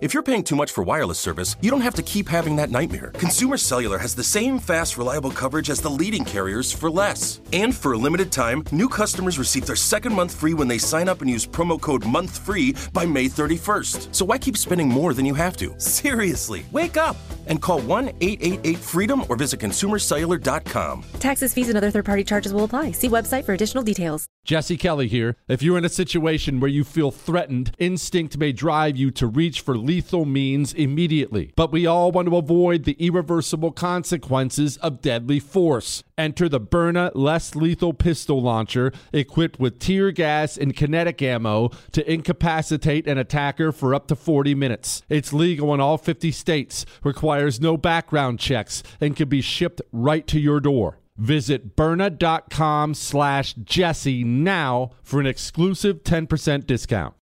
If you're paying too much for wireless service, you don't have to keep having that nightmare. Consumer Cellular has the same fast, reliable coverage as the leading carriers for less. And for a limited time, new customers receive their second month free when they sign up and use promo code MONTHFREE by May 31st. So why keep spending more than you have to? Seriously, wake up and call 1 888 freedom or visit consumercellular.com. Taxes, fees, and other third party charges will apply. See website for additional details. Jesse Kelly here. If you're in a situation where you feel threatened, instinct may drive you to reach for lethal means immediately. But we all want to avoid the irreversible consequences of deadly force. Enter the Byrna less lethal pistol launcher equipped with tear gas and kinetic ammo to incapacitate an attacker for up to 40 minutes. It's legal in all 50 states, requires no background checks, and can be shipped right to your door. Visit Byrna.com slash Jesse now for an exclusive 10% discount.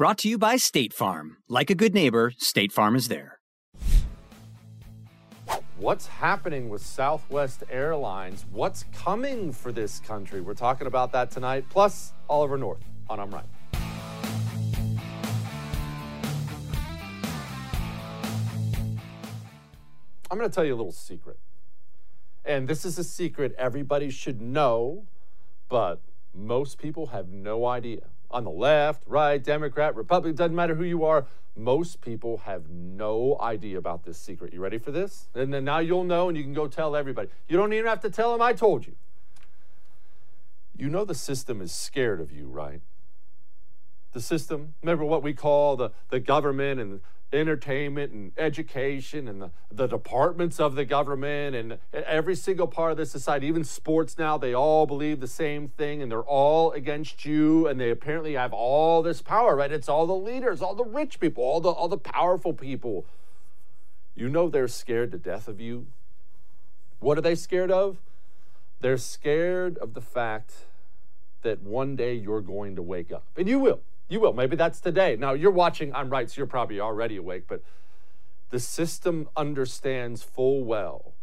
Brought to you by State Farm. Like a good neighbor, State Farm is there. What's happening with Southwest Airlines? What's coming for this country? We're talking about that tonight, plus Oliver North on I'm Right. I'm going to tell you a little secret. And this is a secret everybody should know, but most people have no idea. On the left, right, Democrat, Republican, doesn't matter who you are, most people have no idea about this secret. You ready for this? And then now you'll know and you can go tell everybody. You don't even have to tell them I told you. You know the system is scared of you, right? The system, remember what we call the, the government and entertainment and education and the, the departments of the government and every single part of the society, even sports now, they all believe the same thing and they're all against you and they apparently have all this power, right? It's all the leaders, all the rich people, all the all the powerful people. You know they're scared to death of you. What are they scared of? They're scared of the fact that one day you're going to wake up. And you will. You will. Maybe that's today. Now, you're watching I'm Right, so you're probably already awake, but the system understands full well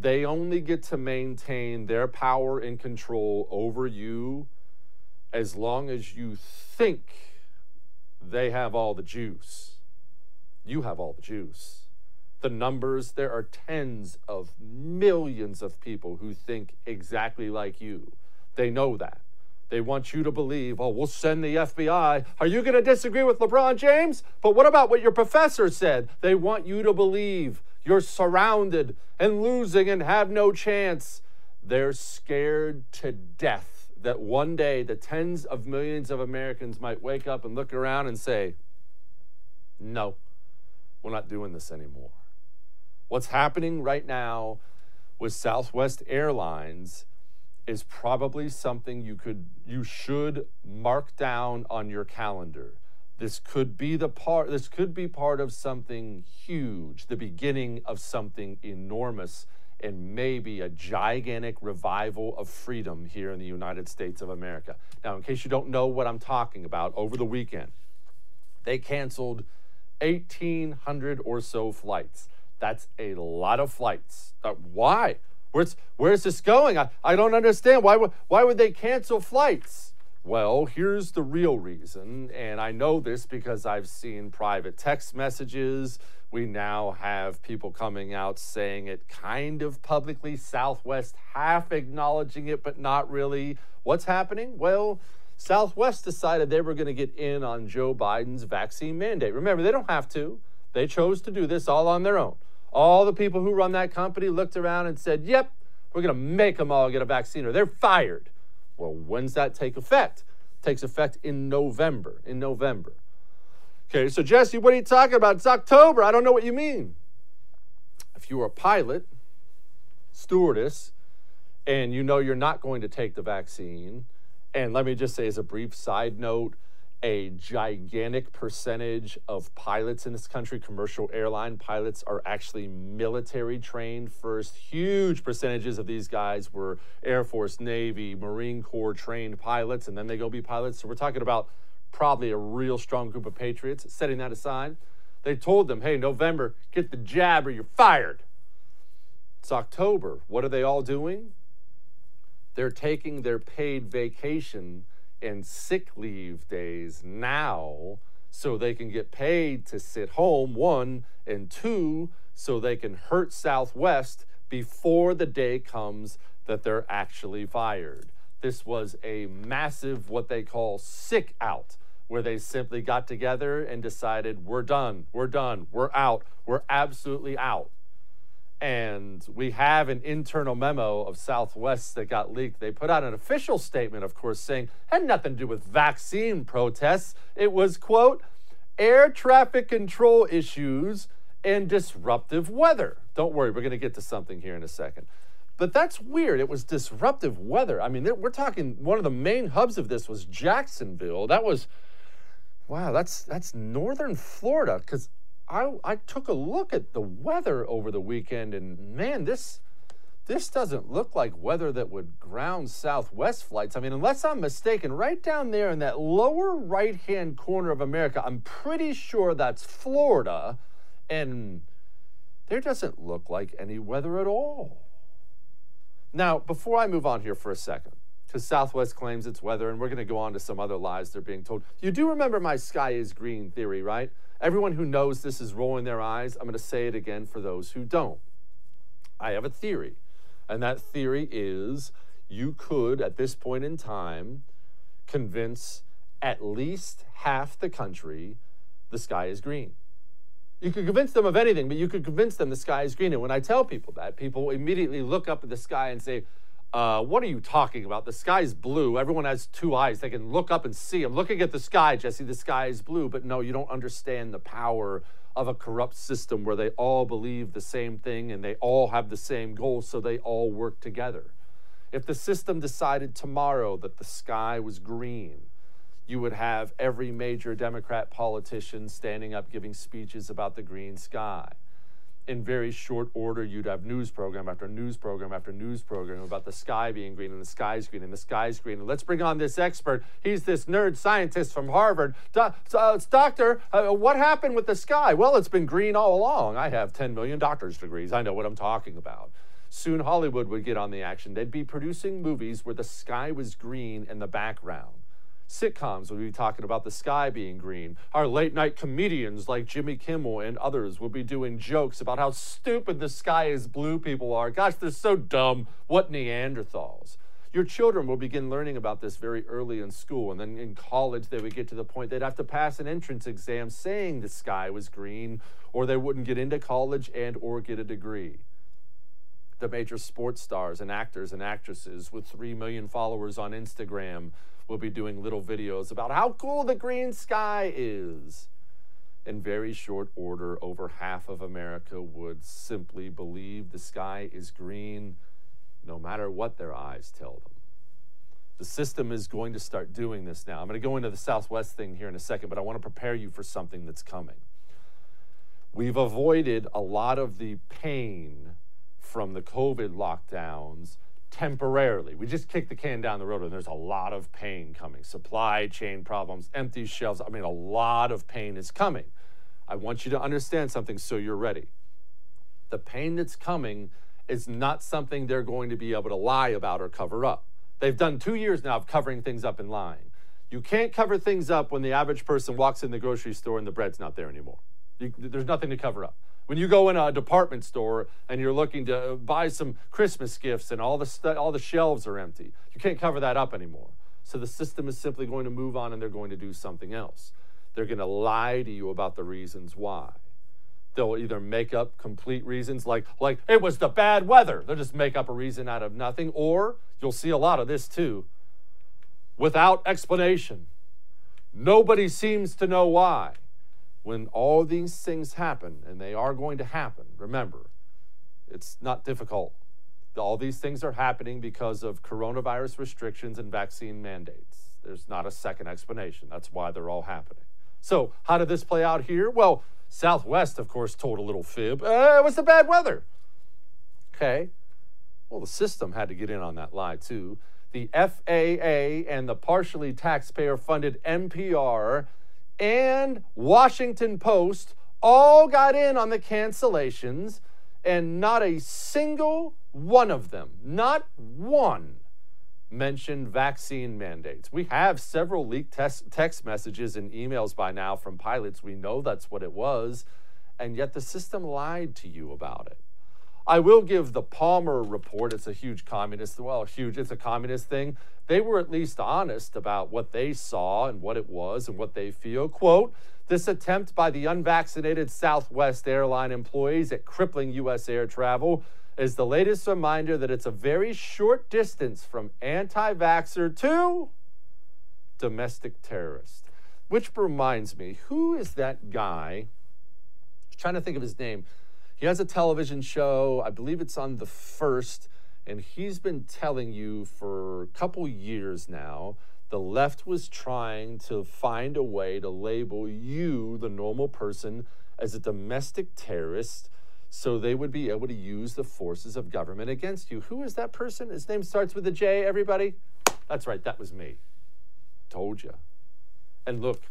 they only get to maintain their power and control over you as long as you think they have all the juice. You have all the juice. The numbers, there are tens of millions of people who think exactly like you. They know that. They want you to believe, oh, we'll send the FBI. Are you going to disagree with LeBron James? But what about what your professor said? They want you to believe you're surrounded and losing and have no chance. They're scared to death that one day the tens of millions of Americans might wake up and look around and say, no, we're not doing this anymore. What's happening right now with Southwest Airlines is probably something you could you should mark down on your calendar. This could be the part this could be part of something huge, the beginning of something enormous and maybe a gigantic revival of freedom here in the United States of America. Now, in case you don't know what I'm talking about, over the weekend, They canceled 1,800 or so flights. That's a lot of flights. Uh, why? Where's, where's this going? I, I don't understand. Why, why would they cancel flights? Well, here's the real reason, and I know this because I've seen private text messages. We now have people coming out saying it kind of publicly, Southwest half acknowledging it, but not really. What's happening? Well, Southwest decided they were going to get in on Joe Biden's vaccine mandate. Remember, they don't have to. They chose to do this all on their own. All the people who run that company looked around and said, yep, we're going to make them all get a vaccine or they're fired. Well, when's that take effect? Takes effect in November. In November. Okay, so Jesse, what are you talking about? It's October. I don't know what you mean. If you are a pilot, stewardess, and you know you're not going to take the vaccine, and let me just say, as a brief side note, a gigantic percentage of pilots in this country, commercial airline pilots, are actually military trained first. Huge percentages of these guys were Air Force, Navy, Marine Corps trained pilots, and then they go be pilots. So we're talking about probably a real strong group of patriots. Setting that aside, they told them, hey, November, get the jab or you're fired. It's October. What are they all doing? They're taking their paid vacation and sick leave days now so they can get paid to sit home, one, and two, so they can hurt Southwest before the day comes that they're actually fired. This was a massive, what they call sick out, where they simply got together and decided, we're done, we're done, we're out, we're absolutely out. And we have an internal memo of Southwest that got leaked. They put out an official statement, of course, saying had nothing to do with vaccine protests. It was, quote, air traffic control issues and disruptive weather. Don't worry, we're going to get to something here in a second. But that's weird. It was disruptive weather. I mean, we're talking one of the main hubs of this was Jacksonville. That was, wow, that's that's northern Florida. Because I, I took a look at the weather over the weekend, and man, this this doesn't look like weather that would ground Southwest flights. I mean, unless I'm mistaken, right down there in that lower right hand corner of America, I'm pretty sure that's Florida, and there doesn't look like any weather at all. Now, before I move on here for a second, because Southwest claims it's weather, and we're going to go on to some other lies they're being told. You do remember my sky is green theory, right? Everyone who knows this is rolling their eyes. I'm going to say it again for those who don't. I have a theory, and that theory is you could, at this point in time, convince at least half the country the sky is green. You could convince them of anything, but you could convince them the sky is green. And when I tell people that, people immediately look up at the sky and say, uh, what are you talking about? The sky's blue. Everyone has two eyes. They can look up and see. I'm looking at the sky, Jesse. The sky is blue. But no, you don't understand the power of a corrupt system where they all believe the same thing and they all have the same goal, so they all work together. If the system decided tomorrow that the sky was green, you would have every major Democrat politician standing up giving speeches about the green sky in very short order, you'd have news program after news program after news program about the sky being green and the sky's green and the sky's green. And let's bring on this expert. He's this nerd scientist from Harvard. Do- uh, doctor, uh, what happened with the sky? Well, it's been green all along. I have 10 million doctor's degrees. I know what I'm talking about. Soon Hollywood would get on the action. They'd be producing movies where the sky was green in the background sitcoms will be talking about the sky being green. Our late night comedians like Jimmy Kimmel and others will be doing jokes about how stupid the sky is blue people are. Gosh, they're so dumb. What Neanderthals. Your children will begin learning about this very early in school, and then in college, they would get to the point they'd have to pass an entrance exam saying the sky was green, or they wouldn't get into college and or get a degree the major sports stars and actors and actresses with 3 million followers on Instagram will be doing little videos about how cool the green sky is. In very short order, over half of America would simply believe the sky is green no matter what their eyes tell them. The system is going to start doing this now. I'm going to go into the Southwest thing here in a second, but I want to prepare you for something that's coming. We've avoided a lot of the pain from the COVID lockdowns temporarily. We just kick the can down the road and there's a lot of pain coming. Supply chain problems, empty shelves. I mean, a lot of pain is coming. I want you to understand something so you're ready. The pain that's coming is not something they're going to be able to lie about or cover up. They've done two years now of covering things up and lying. You can't cover things up when the average person walks in the grocery store and the bread's not there anymore. You, there's nothing to cover up. When you go in a department store and you're looking to buy some Christmas gifts and all the stu- all the shelves are empty, you can't cover that up anymore. So the system is simply going to move on and they're going to do something else. They're going to lie to you about the reasons why. They'll either make up complete reasons like like it was the bad weather. They'll just make up a reason out of nothing or you'll see a lot of this too without explanation. Nobody seems to know why when all these things happen, and they are going to happen, remember, it's not difficult. All these things are happening because of coronavirus restrictions and vaccine mandates. There's not a second explanation. That's why they're all happening. So, how did this play out here? Well, Southwest, of course, told a little fib. Uh, it was the bad weather. Okay. Well, the system had to get in on that lie, too. The FAA and the partially taxpayer funded NPR and Washington Post all got in on the cancellations, and not a single one of them, not one, mentioned vaccine mandates. We have several leaked text messages and emails by now from pilots. We know that's what it was, and yet the system lied to you about it. I will give the Palmer report. It's a huge communist, well, huge, it's a communist thing. They were at least honest about what they saw and what it was and what they feel. Quote, this attempt by the unvaccinated Southwest airline employees at crippling U.S. air travel is the latest reminder that it's a very short distance from anti vaxxer to domestic terrorist. Which reminds me, who is that guy? I'm trying to think of his name he has a television show, I believe it's on the first, and he's been telling you for a couple years now the left was trying to find a way to label you, the normal person, as a domestic terrorist so they would be able to use the forces of government against you. Who is that person? His name starts with a J, everybody? That's right, that was me. Told you. And look,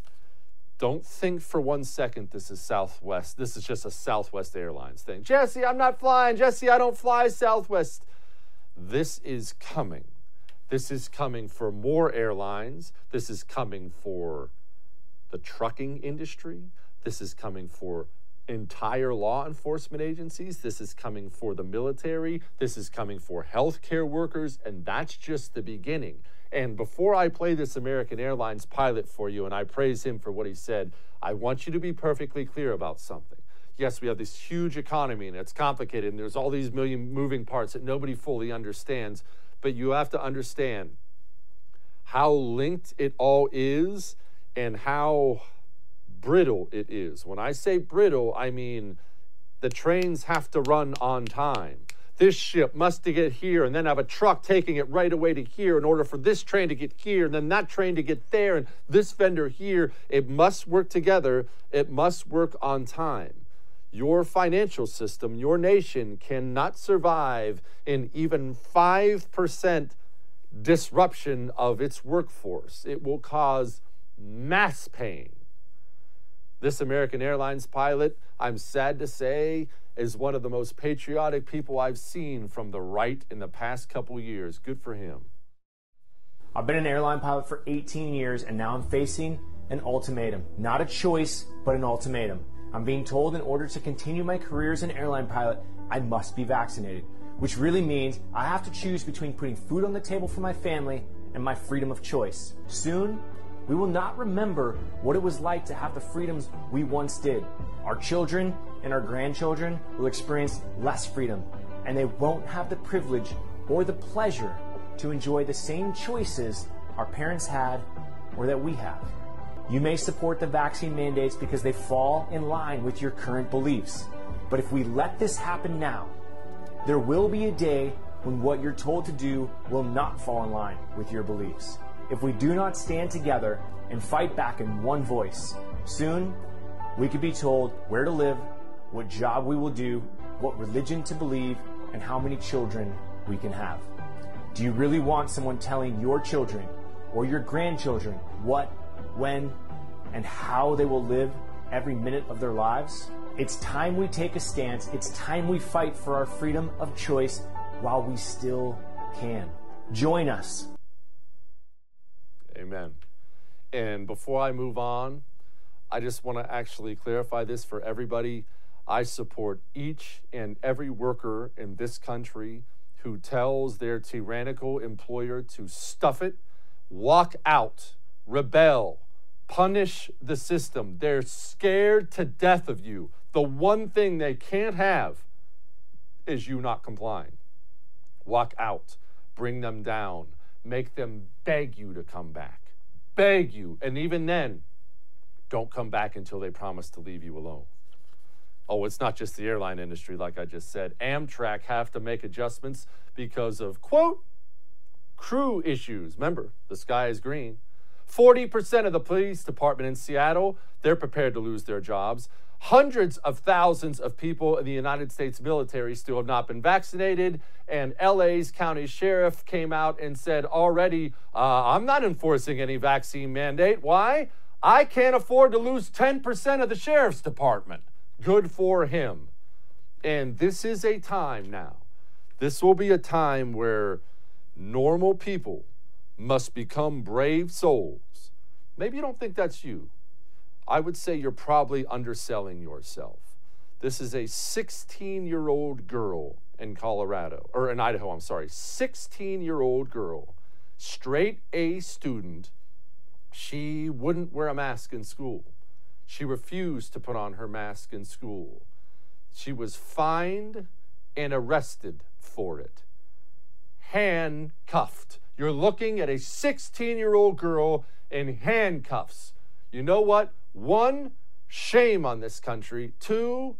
don't think for one second this is Southwest. This is just a Southwest Airlines thing. Jesse, I'm not flying. Jesse, I don't fly Southwest. This is coming. This is coming for more airlines. This is coming for the trucking industry. This is coming for entire law enforcement agencies. This is coming for the military. This is coming for healthcare workers. And that's just the beginning. And before I play this American Airlines pilot for you and I praise him for what he said, I want you to be perfectly clear about something. Yes, we have this huge economy and it's complicated and there's all these million moving parts that nobody fully understands, but you have to understand how linked it all is and how brittle it is. When I say brittle, I mean the trains have to run on time this ship must to get here and then have a truck taking it right away to here in order for this train to get here and then that train to get there and this vendor here. It must work together. It must work on time. Your financial system, your nation cannot survive in even 5% disruption of its workforce. It will cause mass pain. This American Airlines pilot, I'm sad to say, is one of the most patriotic people I've seen from the right in the past couple years. Good for him. I've been an airline pilot for 18 years and now I'm facing an ultimatum. Not a choice, but an ultimatum. I'm being told in order to continue my career as an airline pilot, I must be vaccinated, which really means I have to choose between putting food on the table for my family and my freedom of choice. Soon, we will not remember what it was like to have the freedoms we once did. Our children and our grandchildren will experience less freedom, and they won't have the privilege or the pleasure to enjoy the same choices our parents had or that we have. You may support the vaccine mandates because they fall in line with your current beliefs. But if we let this happen now, there will be a day when what you're told to do will not fall in line with your beliefs if we do not stand together and fight back in one voice. Soon, we could be told where to live, what job we will do, what religion to believe, and how many children we can have. Do you really want someone telling your children or your grandchildren what, when, and how they will live every minute of their lives? It's time we take a stance. It's time we fight for our freedom of choice while we still can. Join us. Amen. And before I move on, I just want to actually clarify this for everybody. I support each and every worker in this country who tells their tyrannical employer to stuff it, walk out, rebel, punish the system. They're scared to death of you. The one thing they can't have is you not complying. Walk out, bring them down, make them beg you to come back. Beg you. And even then, don't come back until they promise to leave you alone. Oh, it's not just the airline industry, like I just said. Amtrak have to make adjustments because of, quote, crew issues. Remember, the sky is green. 40% of the police department in Seattle, they're prepared to lose their jobs. Hundreds of thousands of people in the United States military still have not been vaccinated. And LA's county sheriff came out and said already, uh, I'm not enforcing any vaccine mandate. Why? I can't afford to lose 10% of the sheriff's department. Good for him. And this is a time now. This will be a time where normal people must become brave souls. Maybe you don't think that's you. I would say you're probably underselling yourself. This is a 16 year old girl in Colorado, or in Idaho, I'm sorry, 16 year old girl, straight A student. She wouldn't wear a mask in school. She refused to put on her mask in school. She was fined and arrested for it, handcuffed. You're looking at a 16 year old girl in handcuffs. You know what? One, shame on this country. Two,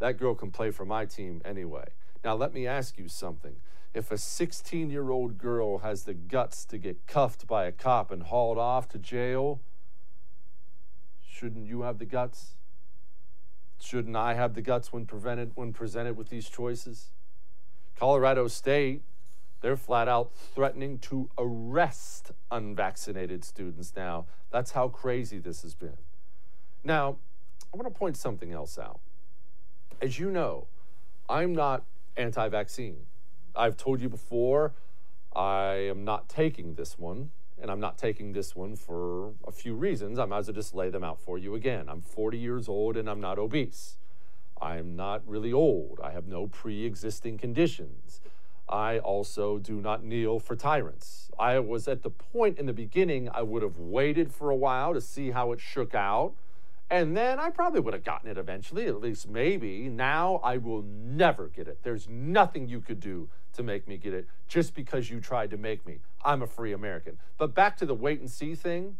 that girl can play for my team anyway. Now, let me ask you something. If a 16 year old girl has the guts to get cuffed by a cop and hauled off to jail, shouldn't you have the guts? Shouldn't I have the guts when prevented when presented with these choices? Colorado State, they're flat out threatening to arrest unvaccinated students now. That's how crazy this has been. Now, I want to point something else out. As you know, I'm not anti vaccine. I've told you before, I am not taking this one, and I'm not taking this one for a few reasons. I might as well just lay them out for you again. I'm 40 years old and I'm not obese. I'm not really old. I have no pre existing conditions. I also do not kneel for tyrants. I was at the point in the beginning, I would have waited for a while to see how it shook out. And then I probably would have gotten it eventually, at least maybe. Now I will never get it. There's nothing you could do to make me get it just because you tried to make me. I'm a free American. But back to the wait and see thing.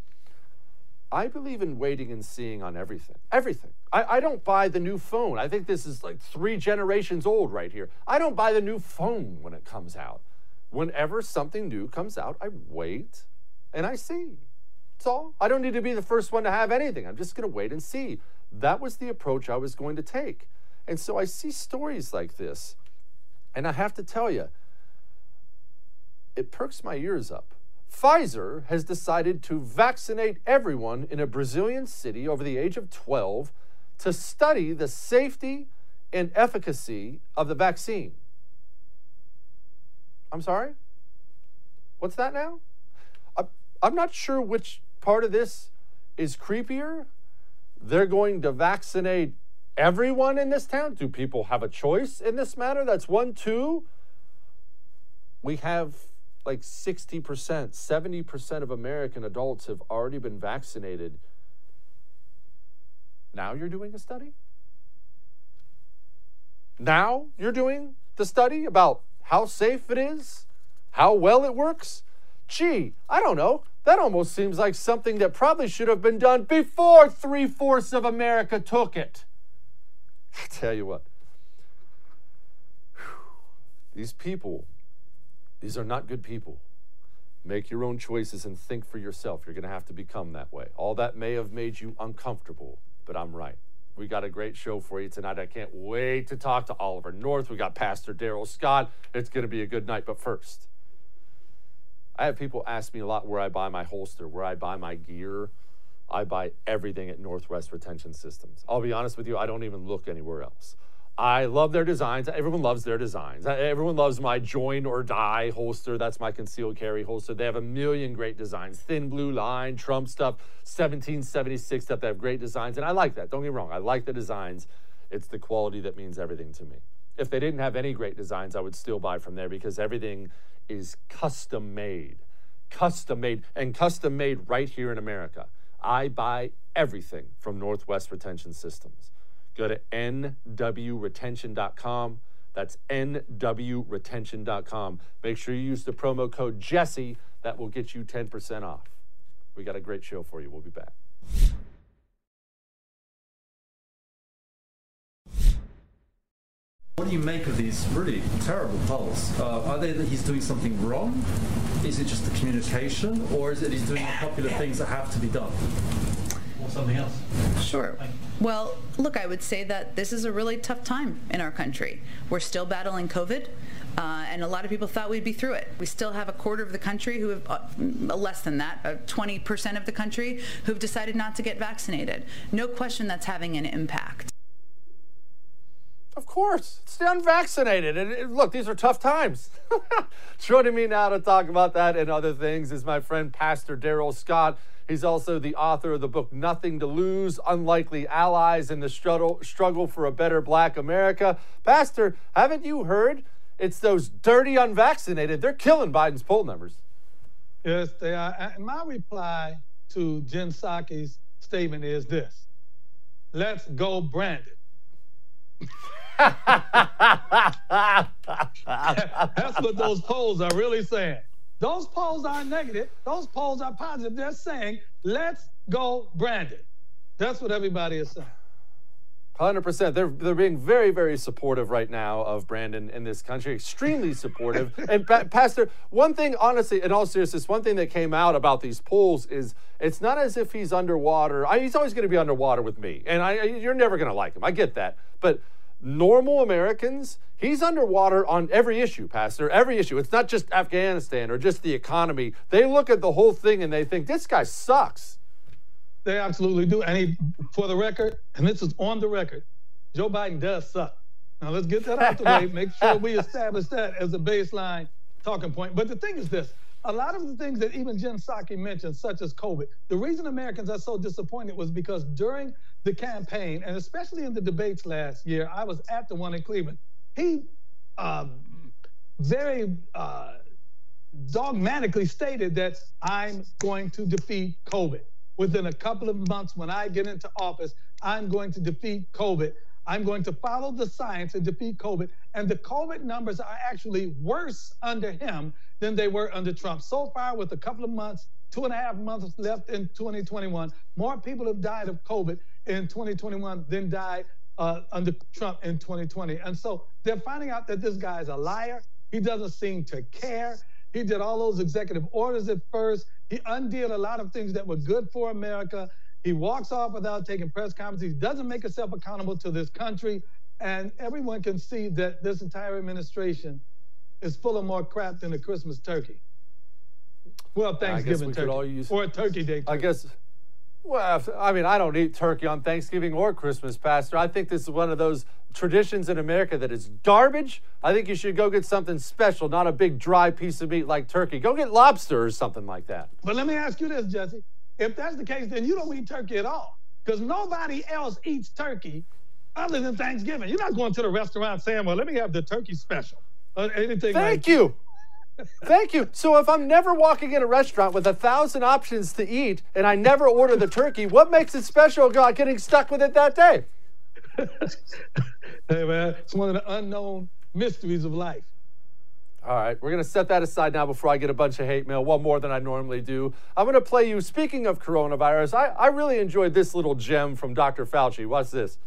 I believe in waiting and seeing on everything. Everything. I, I, don't buy the new phone. I think this is like three generations old right here. I don't buy the new phone when it comes out. Whenever something new comes out, I wait and I see. That's all. I don't need to be the first one to have anything. I'm just going to wait and see. That was the approach I was going to take. And so I see stories like this, and I have to tell you, it perks my ears up. Pfizer has decided to vaccinate everyone in a Brazilian city over the age of 12 to study the safety and efficacy of the vaccine. I'm sorry? What's that now? I'm not sure which part of this is creepier. They're going to vaccinate everyone in this town. Do people have a choice in this matter? That's one. Two, we have like 60%, 70% of American adults have already been vaccinated. Now you're doing a study? Now you're doing the study about how safe it is, how well it works? Gee, I don't know. That almost seems like something that probably should have been done before three fourths of America took it. I tell you what, these people these are not good people. Make your own choices and think for yourself. You're going to have to become that way. All that may have made you uncomfortable, but I'm right. We got a great show for you tonight. I can't wait to talk to Oliver North. We got Pastor Darrell Scott. It's going to be a good night. But first, I have people ask me a lot where I buy my holster, where I buy my gear. I buy everything at Northwest Retention Systems. I'll be honest with you, I don't even look anywhere else. I love their designs. Everyone loves their designs. Everyone loves my join or die holster. That's my concealed carry holster. They have a million great designs. Thin blue line, Trump stuff, 1776 stuff. They have great designs. And I like that. Don't get me wrong. I like the designs. It's the quality that means everything to me. If they didn't have any great designs, I would still buy from there because everything is custom made. Custom made and custom made right here in America. I buy everything from Northwest Retention Systems. Go to nwretention.com. That's nwretention.com. Make sure you use the promo code Jesse. That will get you 10% off. We got a great show for you. We'll be back. What do you make of these really terrible polls? Uh, are they that he's doing something wrong? Is it just the communication? Or is it he's doing the popular things that have to be done? Or something else? Sure. Well, look, I would say that this is a really tough time in our country. We're still battling COVID. Uh, and a lot of people thought we'd be through it. We still have a quarter of the country who have, uh, less than that, uh, 20% of the country who've decided not to get vaccinated. No question that's having an impact. Of course, the unvaccinated. And, and look, these are tough times. Joining me now to talk about that and other things is my friend Pastor Darrell Scott. He's also the author of the book Nothing to Lose Unlikely Allies in the Struggle, struggle for a Better Black America. Pastor, haven't you heard? It's those dirty unvaccinated. They're killing Biden's poll numbers. Yes, they are. And my reply to Jen Psaki's statement is this let's go, Brandon. That's what those polls are really saying. Those polls aren't negative. Those polls are positive. They're saying, let's go, Brandon. That's what everybody is saying. 100%. They're, they're being very, very supportive right now of Brandon in this country, extremely supportive. and, pa- Pastor, one thing, honestly, in all seriousness, one thing that came out about these polls is it's not as if he's underwater. I, he's always going to be underwater with me, and I, you're never going to like him. I get that. But normal Americans, he's underwater on every issue, Pastor, every issue. It's not just Afghanistan or just the economy. They look at the whole thing and they think, this guy sucks. They absolutely do. And he, for the record, and this is on the record, Joe Biden does suck. Now let's get that out the way. Make sure we establish that as a baseline talking point. But the thing is this a lot of the things that even Jen Psaki mentioned, such as COVID, the reason Americans are so disappointed was because during the campaign, and especially in the debates last year, I was at the one in Cleveland. He uh, very uh, dogmatically stated that I'm going to defeat COVID. Within a couple of months, when I get into office, I'm going to defeat COVID. I'm going to follow the science and defeat COVID. And the COVID numbers are actually worse under him than they were under Trump. So far, with a couple of months, two and a half months left in 2021, more people have died of COVID in 2021 than died uh, under Trump in 2020. And so they're finding out that this guy is a liar. He doesn't seem to care. He did all those executive orders at first. He undid a lot of things that were good for America. He walks off without taking press conferences. He doesn't make himself accountable to this country. And everyone can see that this entire administration is full of more crap than a Christmas turkey. Well, Thanksgiving turkey. Use, or a turkey day. Turkey. I guess. Well, I mean, I don't eat turkey on Thanksgiving or Christmas, Pastor. I think this is one of those traditions in America that is garbage. I think you should go get something special, not a big dry piece of meat like turkey. Go get lobster or something like that. But let me ask you this, Jesse. If that's the case, then you don't eat turkey at all. Because nobody else eats turkey other than Thanksgiving. You're not going to the restaurant saying, well, let me have the turkey special. Uh, anything Thank like you. Thank you. So if I'm never walking in a restaurant with a thousand options to eat and I never order the turkey, what makes it special about getting stuck with it that day? hey man, it's one of the unknown mysteries of life. All right, we're going to set that aside now before I get a bunch of hate mail, one more than I normally do. I'm going to play you, speaking of coronavirus, I, I really enjoyed this little gem from Dr. Fauci. Watch this.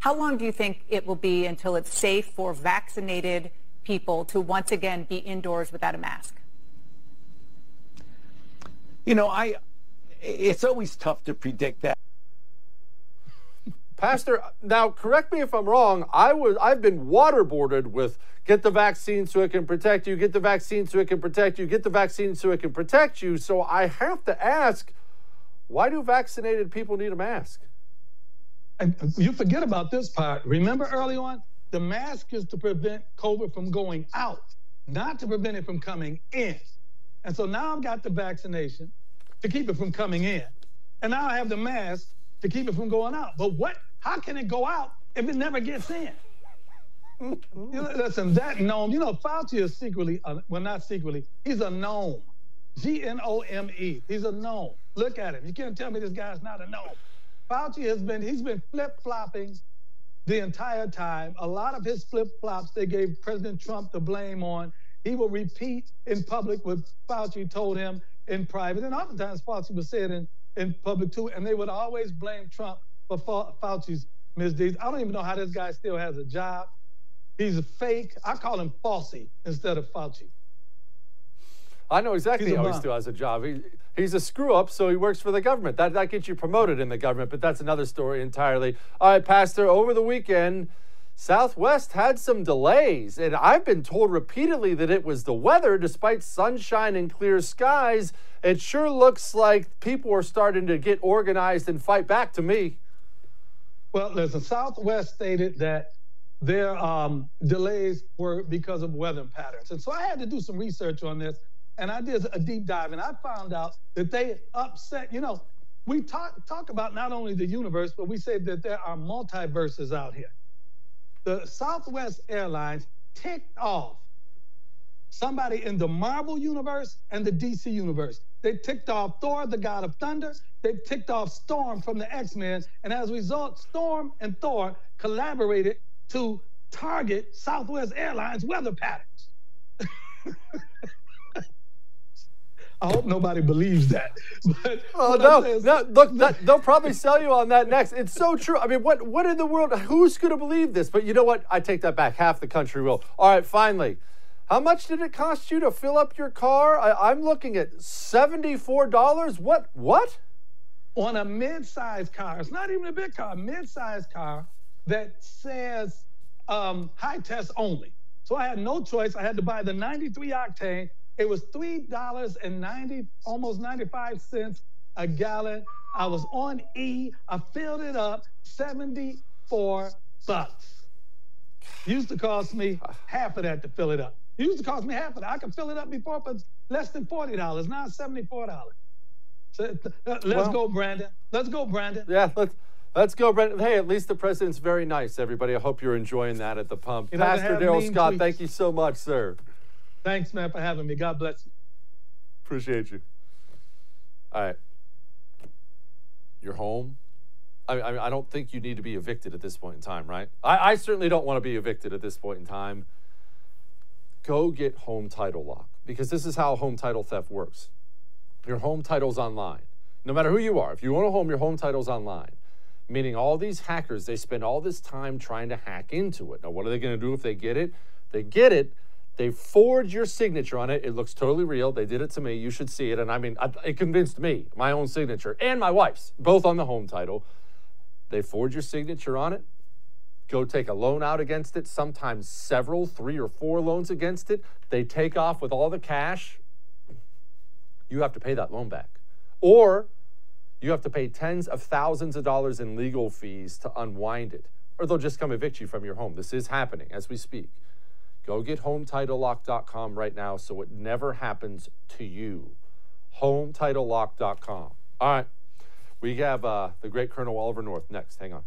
How long do you think it will be until it's safe for vaccinated people to once again be indoors without a mask? You know, I it's always tough to predict that. Pastor, now correct me if I'm wrong. I was I've been waterboarded with get the vaccine so it can protect you, get the vaccine so it can protect you, get the vaccine so it can protect you. So I have to ask, why do vaccinated people need a mask? And you forget about this part. Remember early on, the mask is to prevent COVID from going out, not to prevent it from coming in. And so now I've got the vaccination to keep it from coming in. And now I have the mask to keep it from going out. But what? How can it go out if it never gets in? you know, listen, that gnome, you know, Fauci is secretly, uh, well, not secretly, he's a gnome. G N O M E. He's a gnome. Look at him. You can't tell me this guy's not a gnome. Fauci has been, he's been flip flopping the entire time. A lot of his flip flops they gave President Trump the blame on. He will repeat in public what Fauci told him in private. And oftentimes Fauci would say it in, in public too. And they would always blame Trump for Fauci's misdeeds. I don't even know how this guy still has a job. He's a fake. I call him Falsey instead of Fauci. I know exactly how he still has a job. He, he's a screw up, so he works for the government. That, that gets you promoted in the government, but that's another story entirely. All right, Pastor, over the weekend, Southwest had some delays, and I've been told repeatedly that it was the weather. Despite sunshine and clear skies, it sure looks like people are starting to get organized and fight back to me. Well, listen, Southwest stated that their um, delays were because of weather patterns. And so I had to do some research on this, and I did a deep dive, and I found out that they upset, you know, we talk, talk about not only the universe, but we say that there are multiverses out here. The Southwest Airlines ticked off somebody in the Marvel universe and the DC universe. They ticked off Thor, the god of thunder. They ticked off Storm from the X Men. And as a result, Storm and Thor collaborated to target Southwest Airlines weather patterns. I hope nobody believes that. But oh no, no, look, that, they'll probably sell you on that next. It's so true. I mean, what what in the world? Who's going to believe this? But you know what? I take that back. Half the country will. All right, finally. How much did it cost you to fill up your car? I, am looking at seventy-four dollars. What? What? On a mid-sized car. It's not even a big car. A mid-sized car that says um, high test only. So I had no choice. I had to buy the 93 octane. It was three dollars and ninety, almost 95 cents a gallon. I was on E. I filled it up, 74 bucks. Used to cost me half of that to fill it up. It used to cost me half of that. I could fill it up before for less than forty dollars. Now seventy-four dollars. So, uh, let's well, go, Brandon. Let's go, Brandon. Yeah, let's let's go, Brandon. Hey, at least the president's very nice, everybody. I hope you're enjoying that at the pump. Pastor Darrell Scott, tweets. thank you so much, sir. Thanks, man, for having me. God bless you. Appreciate you. All right. You're home. I, I, I don't think you need to be evicted at this point in time, right? I, I certainly don't want to be evicted at this point in time go get home title lock because this is how home title theft works. Your home title's online. No matter who you are, if you own a home, your home title's online. Meaning all these hackers, they spend all this time trying to hack into it. Now, what are they going to do if they get it? They get it, they forge your signature on it. It looks totally real. They did it to me. You should see it. And I mean, it convinced me, my own signature and my wife's, both on the home title. They forge your signature on it go take a loan out against it, sometimes several, three or four loans against it. They take off with all the cash. You have to pay that loan back. Or you have to pay tens of thousands of dollars in legal fees to unwind it, or they'll just come evict you from your home. This is happening as we speak. Go get HometitleLock.com right now so it never happens to you. HometitleLock.com. All right. We have uh, the great Colonel Oliver North next. Hang on.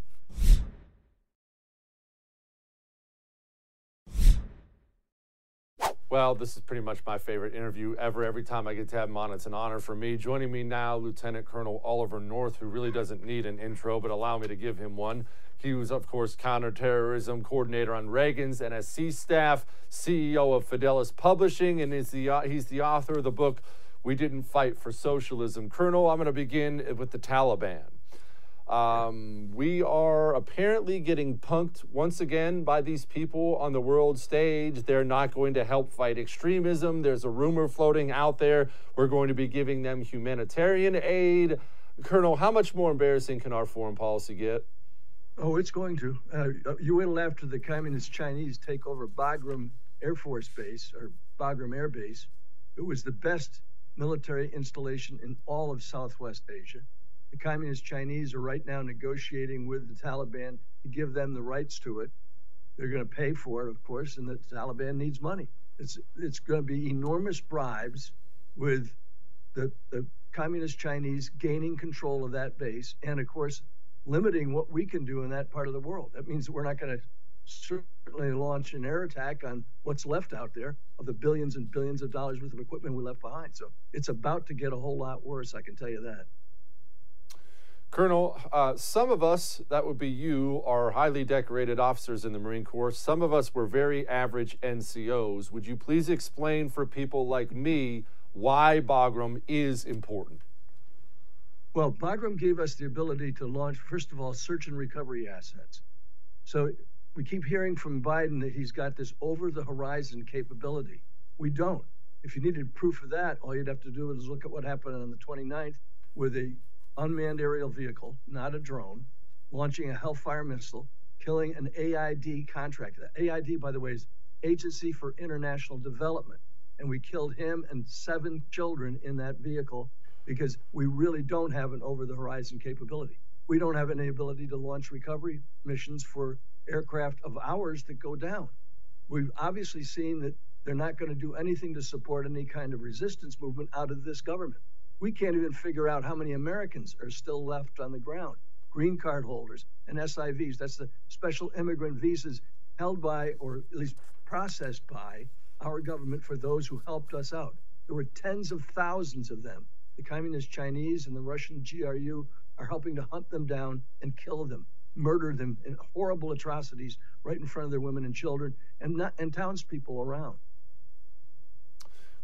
Well, this is pretty much my favorite interview ever. Every time I get to have him on, it's an honor for me. Joining me now, Lieutenant Colonel Oliver North, who really doesn't need an intro, but allow me to give him one. He was, of course, counterterrorism coordinator on Reagan's NSC staff, CEO of Fidelis Publishing, and is the, uh, he's the author of the book, We Didn't Fight for Socialism. Colonel, I'm going to begin with the Taliban. Um, we are apparently getting punked once again by these people on the world stage. They're not going to help fight extremism. There's a rumor floating out there. We're going to be giving them humanitarian aid. Colonel, how much more embarrassing can our foreign policy get? Oh, it's going to. Uh, you wait after the communist Chinese take over Bagram Air Force Base or Bagram Air Base. It was the best military installation in all of Southwest Asia. The communist Chinese are right now negotiating with the Taliban to give them the rights to it. They're going to pay for it, of course, and the Taliban needs money. It's it's going to be enormous bribes with the, the communist Chinese gaining control of that base, and of course, limiting what we can do in that part of the world. That means that we're not going to certainly launch an air attack on what's left out there of the billions and billions of dollars worth of equipment we left behind. So it's about to get a whole lot worse, I can tell you that. Colonel, uh, some of us, that would be you, are highly decorated officers in the Marine Corps. Some of us were very average NCOs. Would you please explain for people like me why Bagram is important? Well, Bagram gave us the ability to launch, first of all, search and recovery assets. So we keep hearing from Biden that he's got this over the horizon capability. We don't. If you needed proof of that, all you'd have to do is look at what happened on the 29th with a unmanned aerial vehicle, not a drone, launching a Hellfire missile, killing an AID contractor. The AID, by the way, is Agency for International Development. And we killed him and seven children in that vehicle because we really don't have an over the horizon capability. We don't have any ability to launch recovery missions for aircraft of ours that go down. We've obviously seen that they're not going to do anything to support any kind of resistance movement out of this government. We can't even figure out how many Americans are still left on the ground green card holders and SIVs. That's the special immigrant visas held by, or at least processed by, our government for those who helped us out. There were tens of thousands of them. The communist Chinese and the Russian GRU are helping to hunt them down and kill them, murder them in horrible atrocities right in front of their women and children and, not, and townspeople around.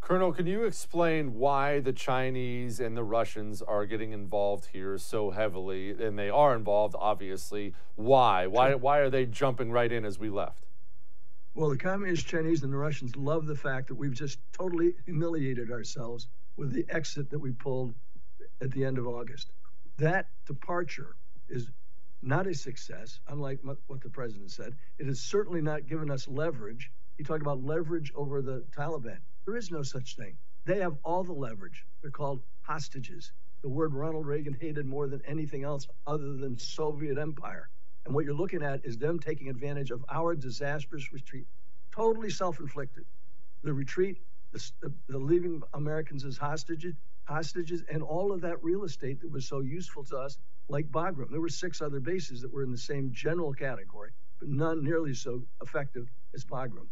Colonel, can you explain why the Chinese and the Russians are getting involved here so heavily? And they are involved, obviously. Why? Why, why are they jumping right in as we left? Well, the communist Chinese and the Russians love the fact that we've just totally humiliated ourselves with the exit that we pulled at the end of August. That departure is not a success, unlike what the president said. It has certainly not given us leverage. He talked about leverage over the Taliban. There is no such thing. They have all the leverage. They're called hostages. The word Ronald Reagan hated more than anything else other than Soviet Empire. And what you're looking at is them taking advantage of our disastrous retreat, totally self inflicted. The retreat, the, leaving Americans as hostages, hostages, and all of that real estate that was so useful to us, like Bagram. There were six other bases that were in the same general category, but none nearly so effective as Bagram.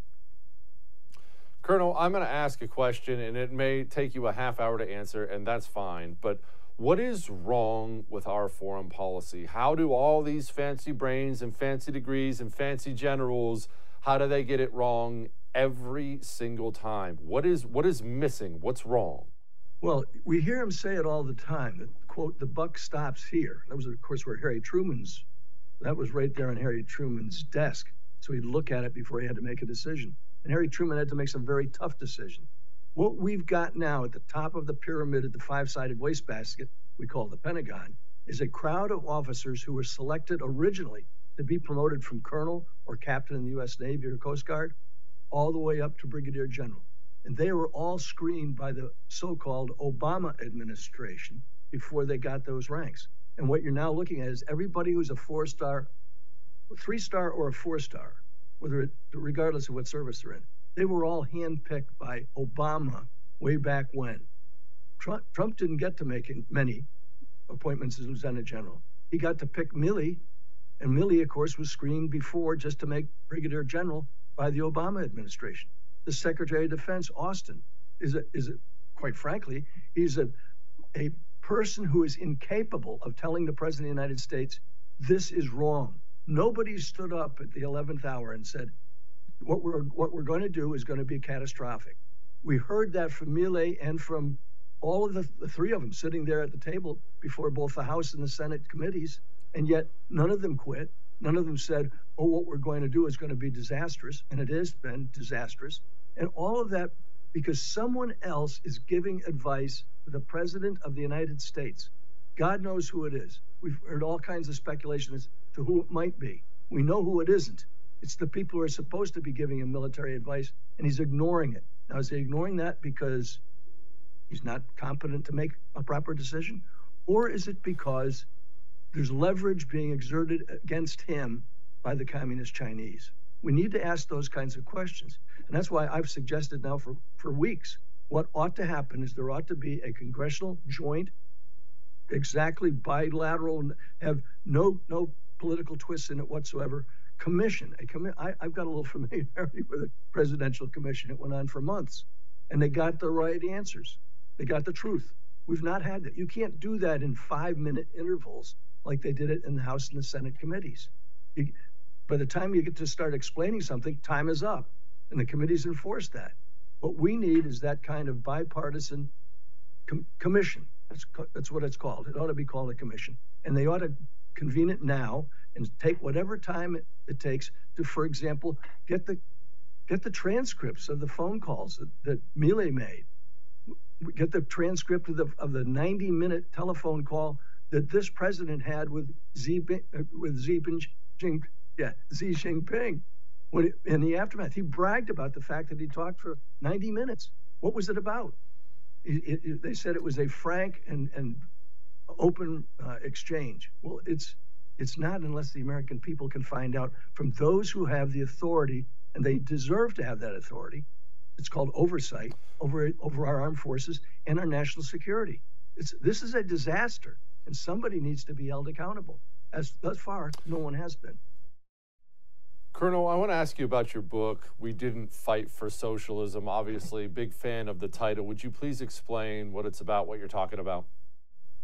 Colonel, I'm going to ask a question, and it may take you a half hour to answer, and that's fine. But what is wrong with our foreign policy? How do all these fancy brains and fancy degrees and fancy generals, how do they get it wrong every single time? What is what is missing? What's wrong? Well, we hear him say it all the time. That quote, the buck stops here. That was, of course, where Harry Truman's. That was right there on Harry Truman's desk. So he'd look at it before he had to make a decision. And Harry Truman had to make some very tough decisions. What we've got now at the top of the pyramid at the five sided wastebasket, we call the Pentagon, is a crowd of officers who were selected originally to be promoted from colonel or captain in the U.S. Navy or Coast Guard all the way up to brigadier general. And they were all screened by the so called Obama administration before they got those ranks. And what you're now looking at is everybody who's a four star, three star, or a four star whether it, regardless of what service they're in. They were all handpicked by Obama way back when. Trump, Trump didn't get to make many appointments as lieutenant general. He got to pick Milley, and Milley, of course, was screened before just to make brigadier general by the Obama administration. The Secretary of Defense, Austin, is a, is a, quite frankly, he's a a person who is incapable of telling the president of the United States this is wrong. Nobody stood up at the 11th hour and said, what we're, what we're going to do is going to be catastrophic. We heard that from Milley and from all of the, the three of them sitting there at the table before both the House and the Senate committees, and yet none of them quit. None of them said, oh, what we're going to do is going to be disastrous, and it has been disastrous. And all of that because someone else is giving advice to the President of the United States. God knows who it is. We've heard all kinds of speculation as to who it might be. We know who it isn't. It's the people who are supposed to be giving him military advice, and he's ignoring it. Now, is he ignoring that because he's not competent to make a proper decision? Or is it because there's leverage being exerted against him by the communist Chinese? We need to ask those kinds of questions. And that's why I've suggested now for, for weeks what ought to happen is there ought to be a congressional joint, exactly bilateral, have no no political twists in it whatsoever. Commission, a commi- I, I've got a little familiarity with a presidential commission. It went on for months, and they got the right answers. They got the truth. We've not had that. You can't do that in five-minute intervals like they did it in the House and the Senate committees. You, by the time you get to start explaining something, time is up, and the committees enforce that. What we need is that kind of bipartisan com- commission. That's that's what it's called. It ought to be called a commission, and they ought to convene it now and take whatever time it, it takes to, for example, get the get the transcripts of the phone calls that, that made. Get the transcript of the of the 90 minute telephone call that this president had with Xi uh, with Xi Jinping, yeah, Xi Jinping. When it, in the aftermath, he bragged about the fact that he talked for 90 minutes. What was it about? It, it, they said it was a frank and and open uh, exchange. Well, it's it's not unless the American people can find out from those who have the authority, and they deserve to have that authority. It's called oversight over over our armed forces and our national security. It's this is a disaster, and somebody needs to be held accountable. As thus far, no one has been. Colonel, I want to ask you about your book, We Didn't Fight for Socialism. Obviously, big fan of the title. Would you please explain what it's about, what you're talking about?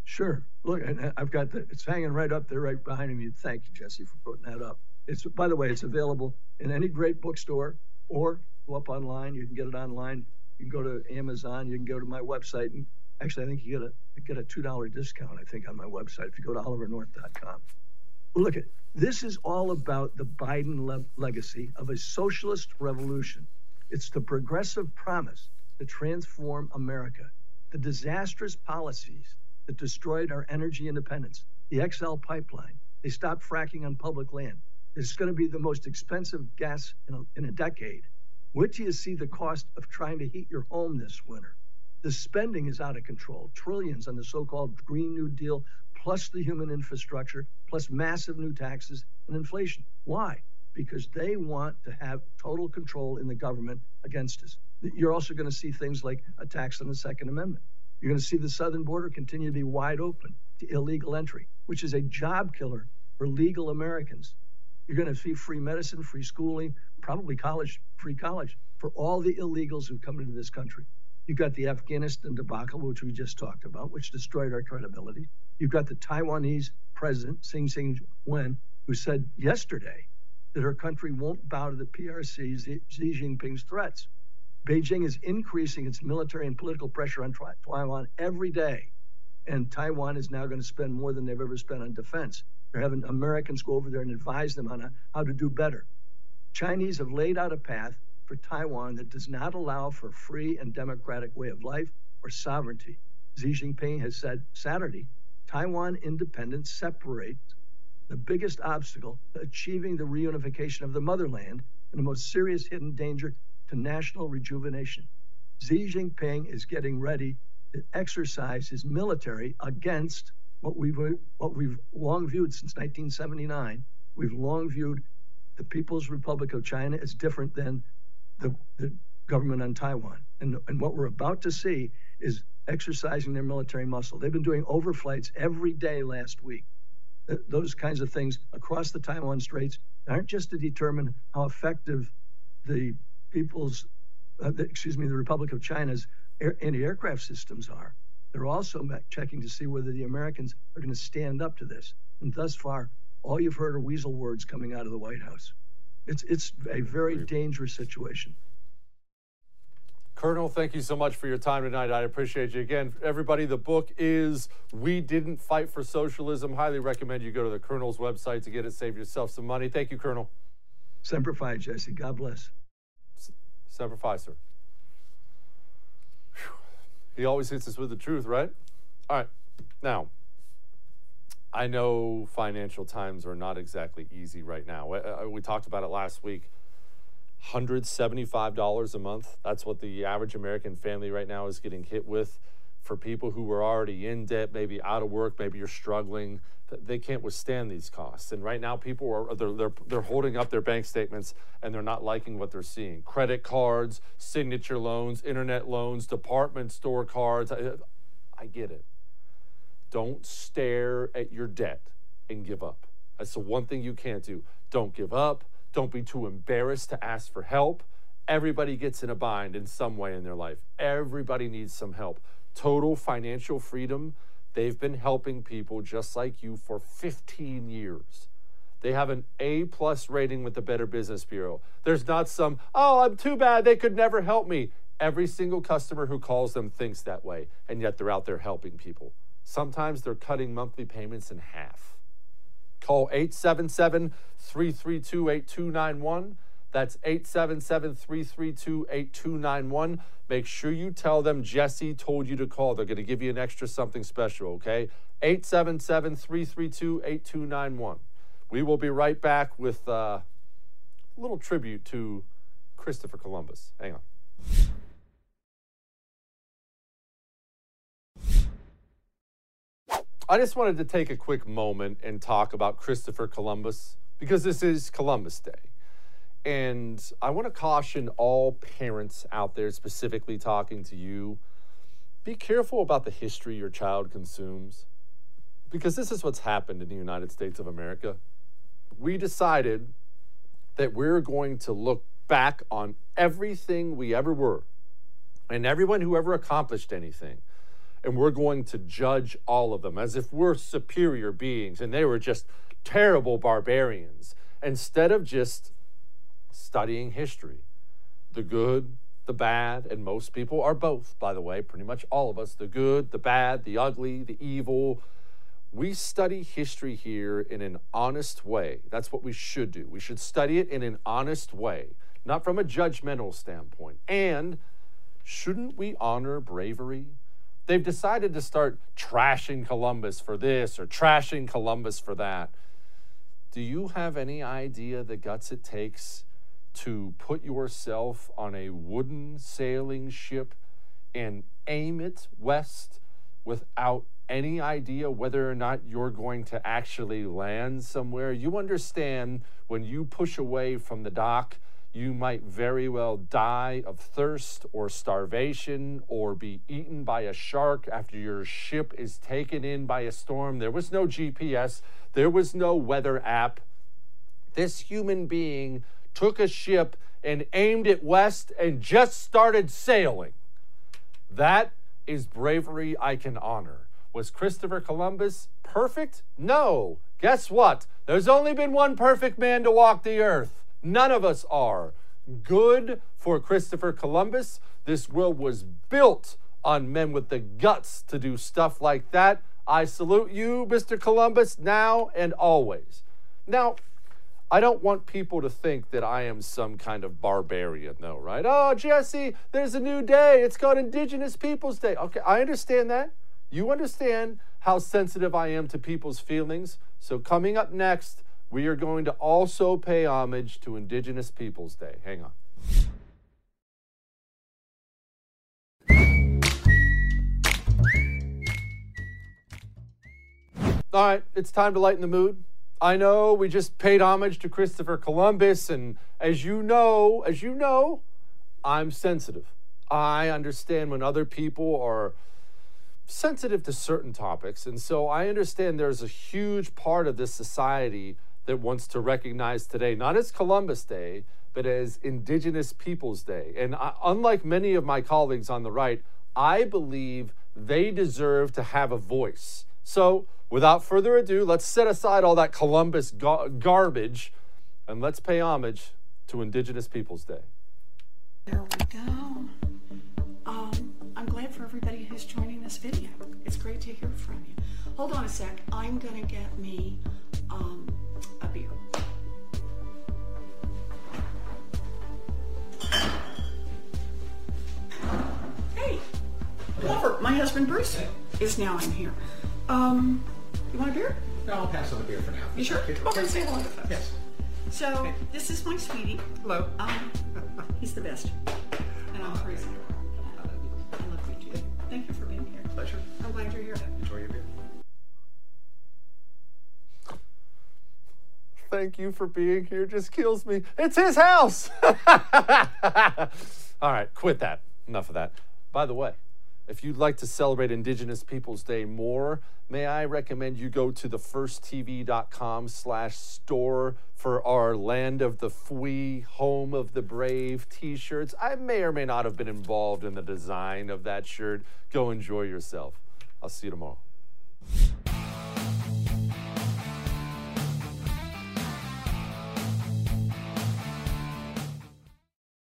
Sure. Look, uh, I've got the, it's hanging right up there, right behind me. Thank you, Jesse, for putting that up. It's, by the way, it's available in any great bookstore or go up online. You can get it online. You can go to Amazon. You can go to my website. And actually, I think you get a, get a $2 discount, I think, on my website if you go to olivernorth.com. Look, at this is all about the Biden le- legacy of a socialist revolution. It's the progressive promise to transform America, the disastrous policies that destroyed our energy independence, the XL pipeline. They stopped fracking on public land. It's going to be the most expensive gas in a, in a decade. Wait till you see the cost of trying to heat your home this winter. The spending is out of control, trillions on the so called Green New Deal, plus the human infrastructure, plus massive new taxes and inflation. Why? Because they want to have total control in the government against us. You're also going to see things like attacks on the Second Amendment. You're going to see the southern border continue to be wide open to illegal entry, which is a job killer for legal Americans. You're going to see free medicine, free schooling, probably college, free college for all the illegals who come into this country. You've got the Afghanistan debacle, which we just talked about, which destroyed our credibility. You've got the Taiwanese president, Tsing Sing Wen, who said yesterday that her country won't bow to the PRC, Xi Jinping's threats. Beijing is increasing its military and political pressure on Taiwan every day. And Taiwan is now going to spend more than they've ever spent on defense. They're having Americans go over there and advise them on how to do better. Chinese have laid out a path for Taiwan that does not allow for free and democratic way of life or sovereignty. Xi Jinping has said Saturday, Taiwan independence separates the biggest obstacle to achieving the reunification of the motherland and the most serious hidden danger to national rejuvenation. Xi Jinping is getting ready to exercise his military against what we've what we've long viewed since 1979. We've long viewed the People's Republic of China as different than the, government on Taiwan. And, and what we're about to see is exercising their military muscle. They've been doing overflights every day last week. Th- those kinds of things across the Taiwan Straits aren't just to determine how effective the people's, uh, the, excuse me, the Republic of China's air, anti-aircraft systems are. They're also checking to see whether the Americans are going to stand up to this. And thus far, all you've heard are weasel words coming out of the White House. It's it's a very dangerous situation. Colonel, thank you so much for your time tonight. I appreciate you. Again, everybody, the book is We Didn't Fight for Socialism. Highly recommend you go to the Colonel's website to get it, save yourself some money. Thank you, Colonel. Semper Fi, Jesse. God bless. Semper Fi, sir. Whew. He always hits us with the truth, right? All right. Now, I know financial times are not exactly easy right now. Uh, uh, We talked about it last week. $175 a month. That's what the average American family right now is getting hit with. For people who are already in debt, maybe out of work, maybe you're struggling, they can't withstand these costs. And right now, people are they're, they're, they're holding up their bank statements and they're not liking what they're seeing. Credit cards, signature loans, internet loans, department store cards. I, I get it. Don't stare at your debt and give up. That's the one thing you can't do. Don't give up. Don't be too embarrassed to ask for help. Everybody gets in a bind in some way in their life. Everybody needs some help. Total financial freedom, they've been helping people just like you for 15 years. They have an A plus rating with the Better Business Bureau. There's not some, oh, I'm too bad, they could never help me. Every single customer who calls them thinks that way, and yet they're out there helping people. Sometimes they're cutting monthly payments in half. Call 877 332 8291. That's 877 332 8291. Make sure you tell them Jesse told you to call. They're going to give you an extra something special, okay? 877 332 8291. We will be right back with uh, a little tribute to Christopher Columbus. Hang on. I just wanted to take a quick moment and talk about Christopher Columbus because this is Columbus Day. And I want to caution all parents out there, specifically talking to you, be careful about the history your child consumes because this is what's happened in the United States of America. We decided that we're going to look back on everything we ever were and everyone who ever accomplished anything and we're going to judge all of them as if we're superior beings and they were just terrible barbarians. Instead of just studying history the good the bad and most people are both by the way pretty much all of us the good the bad the ugly the evil. We study history here in an honest way. That's what we should do. We should study it in an honest way not from a judgmental standpoint. And shouldn't we honor bravery They've decided to start trashing Columbus for this or trashing Columbus for that. Do you have any idea the guts it takes to put yourself on a wooden sailing ship and aim it west without any idea whether or not you're going to actually land somewhere? You understand when you push away from the dock you might very well die of thirst or starvation or be eaten by a shark after your ship is taken in by a storm. There was no GPS, there was no weather app. This human being took a ship and aimed it west and just started sailing. That is bravery I can honor. Was Christopher Columbus perfect? No. Guess what? There's only been one perfect man to walk the earth. None of us are. Good for Christopher Columbus. This world was built on men with the guts to do stuff like that. I salute you, Mr. Columbus, now and always. Now, I don't want people to think that I am some kind of barbarian, though, right? Oh, Jesse, there's a new day. It's called Indigenous Peoples Day. Okay, I understand that. You understand how sensitive I am to people's feelings. So, coming up next, we are going to also pay homage to Indigenous Peoples Day. Hang on. All right, it's time to lighten the mood. I know we just paid homage to Christopher Columbus, and as you know, as you know, I'm sensitive. I understand when other people are sensitive to certain topics, and so I understand there's a huge part of this society that wants to recognize today, not as Columbus Day, but as Indigenous Peoples Day. And I, unlike many of my colleagues on the right, I believe they deserve to have a voice. So, without further ado, let's set aside all that Columbus ga- garbage and let's pay homage to Indigenous Peoples Day. There we go. Um, I'm glad for everybody who's joining this video. It's great to hear from you. Hold on a sec. I'm going to get me um, a beer. Hey, Glover, my husband Bruce is now in here. Um, you want a beer? No, I'll pass on the beer for now. You sure? Come over and say hello to folks. Yes. So this is my sweetie. Hello. Um, he's the best, and I'm crazy. I love you too. Thank you for being here. Pleasure. I'm glad you're here. Enjoy your beer. Thank you for being here. Just kills me. It's his house. All right, quit that. Enough of that. By the way, if you'd like to celebrate Indigenous Peoples Day more, may I recommend you go to thefirsttv.com slash store for our Land of the Fui, Home of the Brave t-shirts. I may or may not have been involved in the design of that shirt. Go enjoy yourself. I'll see you tomorrow.